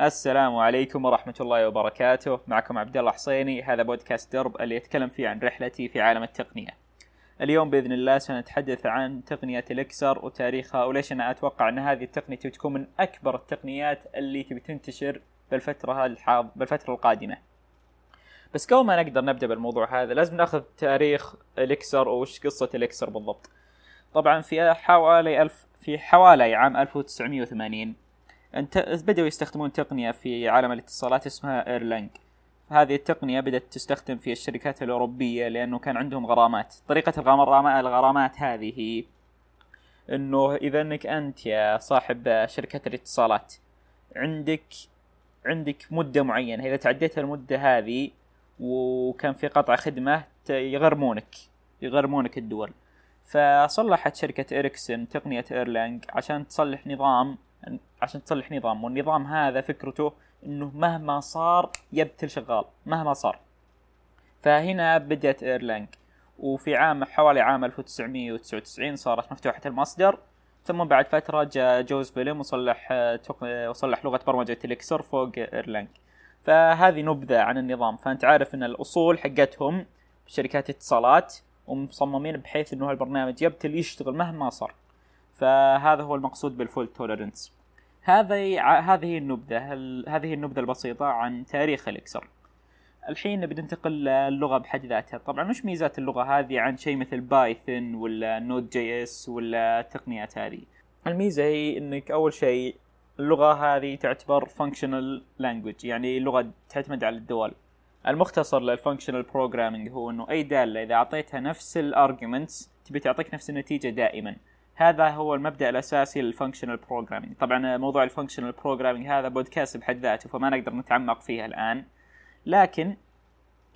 السلام عليكم ورحمة الله وبركاته، معكم عبد الله حصيني، هذا بودكاست درب اللي يتكلم فيه عن رحلتي في عالم التقنية. اليوم بإذن الله سنتحدث عن تقنية الإكسر وتاريخها وليش أنا أتوقع أن هذه التقنية تكون من أكبر التقنيات اللي تبي تنتشر بالفترة الحاض بالفترة القادمة. بس قبل ما نقدر نبدأ بالموضوع هذا لازم نأخذ تاريخ الإكسر وش قصة الإكسر بالضبط. طبعا في حوالي ألف في حوالي عام 1980 انت بدأوا يستخدمون تقنية في عالم الاتصالات اسمها Erlang هذه التقنية بدأت تستخدم في الشركات الأوروبية لأنه كان عندهم غرامات. طريقة الغرامات الغرامات هذه هي إنه إذا إنك أنت يا صاحب شركة الاتصالات عندك عندك مدة معينة. إذا تعديت المدة هذه وكان في قطع خدمة يغرمونك. يغرمونك الدول. فصلحت شركة إريكسون تقنية Erlang عشان تصلح نظام عشان تصلح نظام. والنظام هذا فكرته إنه مهما صار يبتل شغال. مهما صار. فهنا بدأت Erlang وفي عام حوالي عام 1999 صارت مفتوحة المصدر. ثم بعد فترة جاء José Valim وصلح وصلح لغة برمجة Elixir فوق Erlang فهذه نبذة عن النظام. فأنت عارف أن الأصول حقتهم شركات اتصالات ومصممين بحيث أنه البرنامج يبتل يشتغل مهما صار. فهذا هو المقصود بال fault tolerance هذه هذه النبذة هذه النبذة البسيطة عن تاريخ Elixir. الحين بننتقل للغة بحد ذاتها. طبعا وش ميزات اللغة هذه عن شيء مثل Python ولا Node.js ولا التقنيات هذه؟ الميزة هي إنك أول شيء اللغة هذه تعتبر functional language يعني لغة تعتمد على الدوال. المختصر لل functional programming هو إنه أي دالة إذا أعطيتها نفس ال arguments تبي تعطيك نفس النتيجة دائما. هذا هو المبدأ الأساسي لل functional programming طبعا موضوع ال functional programming هذا بودكاست بحد ذاته فما نقدر نتعمق فيها الآن. لكن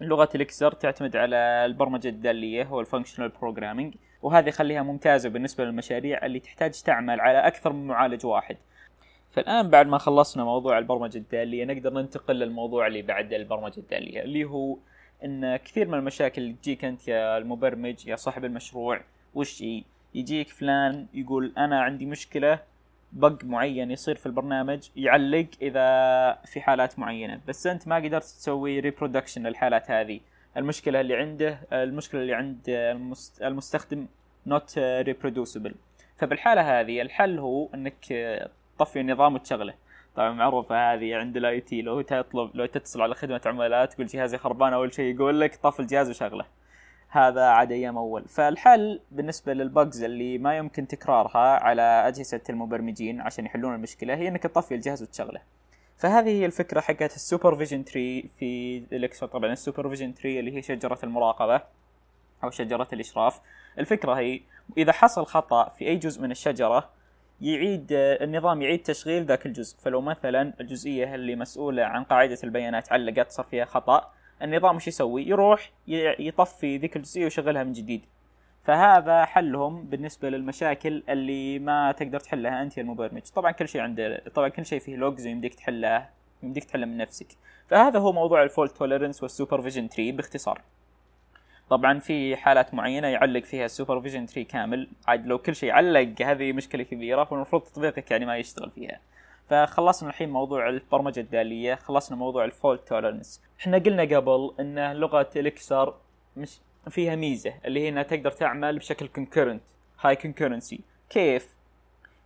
لغة Elixir تعتمد على البرمجة الدالية هو ال functional programming وهذه يخليها ممتازة بالنسبة للمشاريع اللي تحتاج تعمل على أكثر من معالج واحد. فالآن بعد ما خلصنا موضوع البرمجة الدالية نقدر ننتقل للموضوع اللي بعد البرمجة الدالية اللي هو إن كثير من المشاكل اللي تجيك أنت يا المبرمج يا صاحب المشروع وش هي؟ يجيك فلان يقول أنا عندي مشكلة bug معين يصير في البرنامج يعلق إذا في حالات معينة. بس أنت ما قدرت تسوي reproduction للحالات هذه. المشكلة اللي عنده المشكلة اللي عند المستخدم not reproducible فبالحالة هذه الحل هو إنك تطفي النظام وتشغله. طبعا معروفة هذه عند ال IT لو تطلب لو تتصل على خدمة عملاء تقول جهازي خربان أول شيء يقول لك طف الجهاز وشغله. هذا عاد أيام أول. فالحل بالنسبة لل bugs اللي ما يمكن تكرارها على أجهزة المبرمجين عشان يحلون المشكلة هي إنك تطفي الجهاز وتشغله. فهذه هي الفكرة حقت ال supervision tree في Elixir طبعا ال supervision tree اللي هي شجرة المراقبة أو شجرة الإشراف. الفكرة هي إذا حصل خطأ في أي جزء من الشجرة يعيد النظام يعيد تشغيل ذاك الجزء. فلو مثلا الجزئية اللي مسؤولة عن قاعدة البيانات علقت صار فيها خطأ النظام وش يسوي؟ يروح يطفي ذيك الجزئيه ويشغلها من جديد. فهذا حلهم بالنسبة للمشاكل اللي ما تقدر تحلها أنت المبرمج، طبعا كل شيء عنده طبعا كل شيء فيه logs ويمديك تحله يمديك تحله من نفسك. فهذا هو موضوع ال fault tolerance وال supervision tree باختصار. طبعا في حالات معينة يعلق فيها ال supervision tree كامل، عاد لو كل شيء علق هذه مشكلة كبيرة فالمفروض تطبيقك يعني ما يشتغل فيها. فخلصنا الحين موضوع البرمجة الدالية خلصنا موضوع ال fault tolerance. إحنا قلنا قبل إن لغة Elixir مش فيها ميزة اللي هي إنها تقدر تعمل بشكل concurrent هاي concurrency كيف؟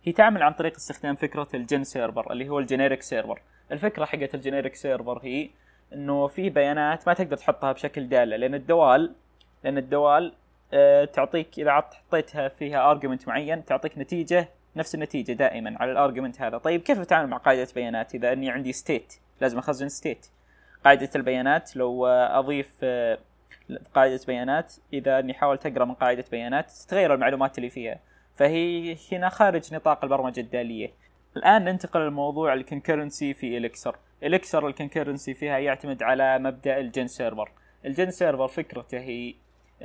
هي تعمل عن طريق استخدام فكرة ال GenServer اللي هو ال generic server الفكرة حقت ال generic server هي إنه في بيانات ما تقدر تحطها بشكل دالة لأن الدوال لأن الدوال آه تعطيك إذا حطيتها فيها argument معين تعطيك نتيجة نفس النتيجة دائما على ال argument هذا. طيب كيف أتعامل مع قاعدة بيانات إذا أني عندي state لازم أخزن state قاعدة البيانات لو أضيف آه، قاعدة بيانات إذا أني حاولت أقرأ من قاعدة بيانات تتغير المعلومات اللي فيها. فهي هنا خارج نطاق البرمجة الدالية. الآن ننتقل لموضوع ال concurrency في Elixir Elixir ال concurrency فيها يعتمد على مبدأ ال GenServer ال GenServer فكرته هي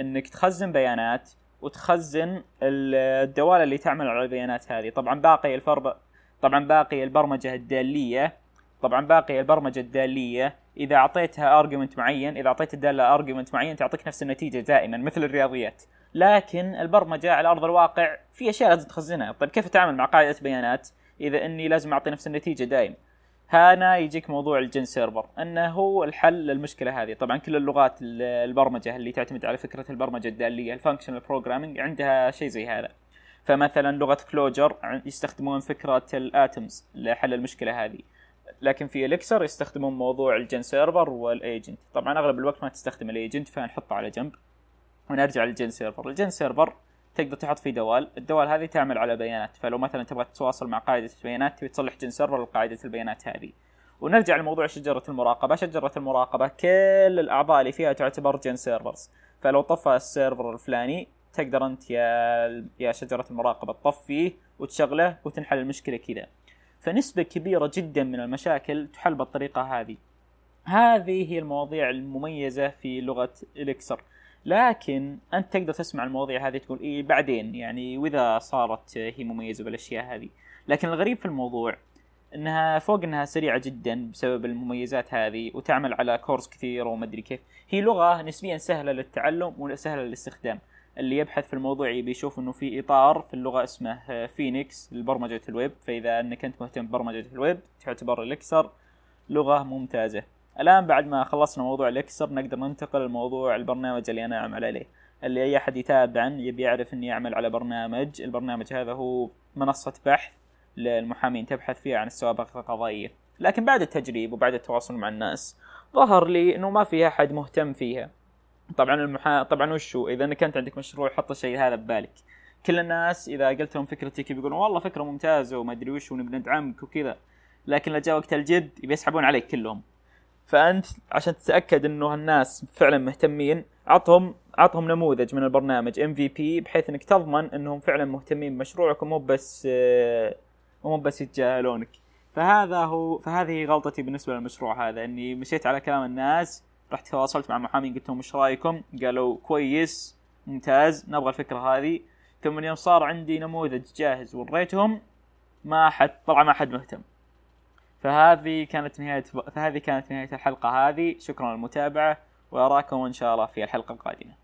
إنك تخزن بيانات وتخزن الدوال اللي تعمل على البيانات هذه. طبعا باقي الفرب طبعا باقي البرمجة الدالية. طبعا باقي البرمجة الدالية. إذا أعطيتها argument معين إذا أعطيت الدالة argument معين تعطيك نفس النتيجة دائما مثل الرياضيات. لكن البرمجة على أرض الواقع في أشياء لازم تخزنها. طيب كيف أتعامل مع قاعدة بيانات؟ إذا إني لازم أعطي نفس النتيجة دائم هنا يجيك موضوع ال GenServer. أنه هو الحل للمشكلة هذه. طبعا كل اللغات البرمجة اللي تعتمد على فكرة البرمجة الداليه ال functional programming عندها شيء زي هذا. فمثلا لغة Clojure يستخدمون فكرة ال atoms لحل المشكلة هذه. لكن في Elixir يستخدمون موضوع ال GenServer وال agent طبعا أغلب الوقت ما تستخدم ال agent فنحطه على جنب ونرجع لل GenServer. ال GenServer تقدر تحط فيه دوال. الدوال هذه تعمل على بيانات. فلو مثلا تبغى تتواصل مع قاعدة البيانات تبي تصلح GenServer لقاعده البيانات هذه. ونرجع لموضوع شجرة المراقبة. شجرة المراقبة كل الأعضاء اللي فيها تعتبر GenServers. فلو طفى السيرفر الفلاني تقدر أنت يا يا شجرة المراقبة تطفيه وتشغله وتنحل المشكلة كذا. فنسبة كبيرة جدا من المشاكل تحل بالطريقة هذه. هذه هي المواضيع المميزة في لغة إليكسر. لكن أنت تقدر تسمع المواضيع هذه تقول إيه بعدين يعني وإذا صارت هي مميزه بالأشياء هذه. لكن الغريب في الموضوع إنها فوق إنها سريعة جدا بسبب المميزات هذه وتعمل على كورس كثير ومدري كيف. هي لغة نسبيا سهلة للتعلم وسهلة للاستخدام. اللي يبحث في الموضوع يبي يشوف إنه في إطار في اللغة اسمه فينيكس لبرمجة الويب. فإذا إنك أنت مهتم ببرمجة الويب تعتبر Elixir لغة ممتازة. الآن بعد ما خلصنا موضوع Elixir نقدر ننتقل لموضوع البرنامج اللي أنا أعمل عليه. اللي أي أحد يتابعني يبي يعرف إني أعمل على برنامج. البرنامج هذا هو منصة بحث للمحامين تبحث فيها عن السوابق القضائية. لكن بعد التجريب وبعد التواصل مع الناس ظهر لي إنه ما في أحد مهتم فيها. طبعا المحا... طبعا وشو؟ إذا إنك أنت عندك مشروع حط الشيء هذا ببالك. كل الناس إذا قلت لهم فكرتك بيقولون والله فكرة ممتازة وما أدري وش ونبي ندعمك وكذا. لكن لو جاء وقت الجد يبي يسحبون عليك كلهم. فأنت عشان تتأكد إنه الناس فعلا مهتمين عطهم عطهم نموذج من البرنامج ام في بي بحيث إنك تضمن إنهم فعلا مهتمين بمشروعك ومو بس ومو بس يتجاهلونك. فهذا هو فهذه غلطتي بالنسبة للمشروع هذا إني مشيت على كلام الناس رحت تواصلت مع محامين قلت لهم إيش رأيكم؟ قالوا كويس ممتاز نبغى الفكرة هذه. ثم يوم صار عندي نموذج جاهز وريتهم ما حد طلع ما حد مهتم. فهذه كانت نهاية فهذه كانت نهاية الحلقة هذه. شكرا للمتابعة وأراكم إن شاء الله في الحلقة القادمة.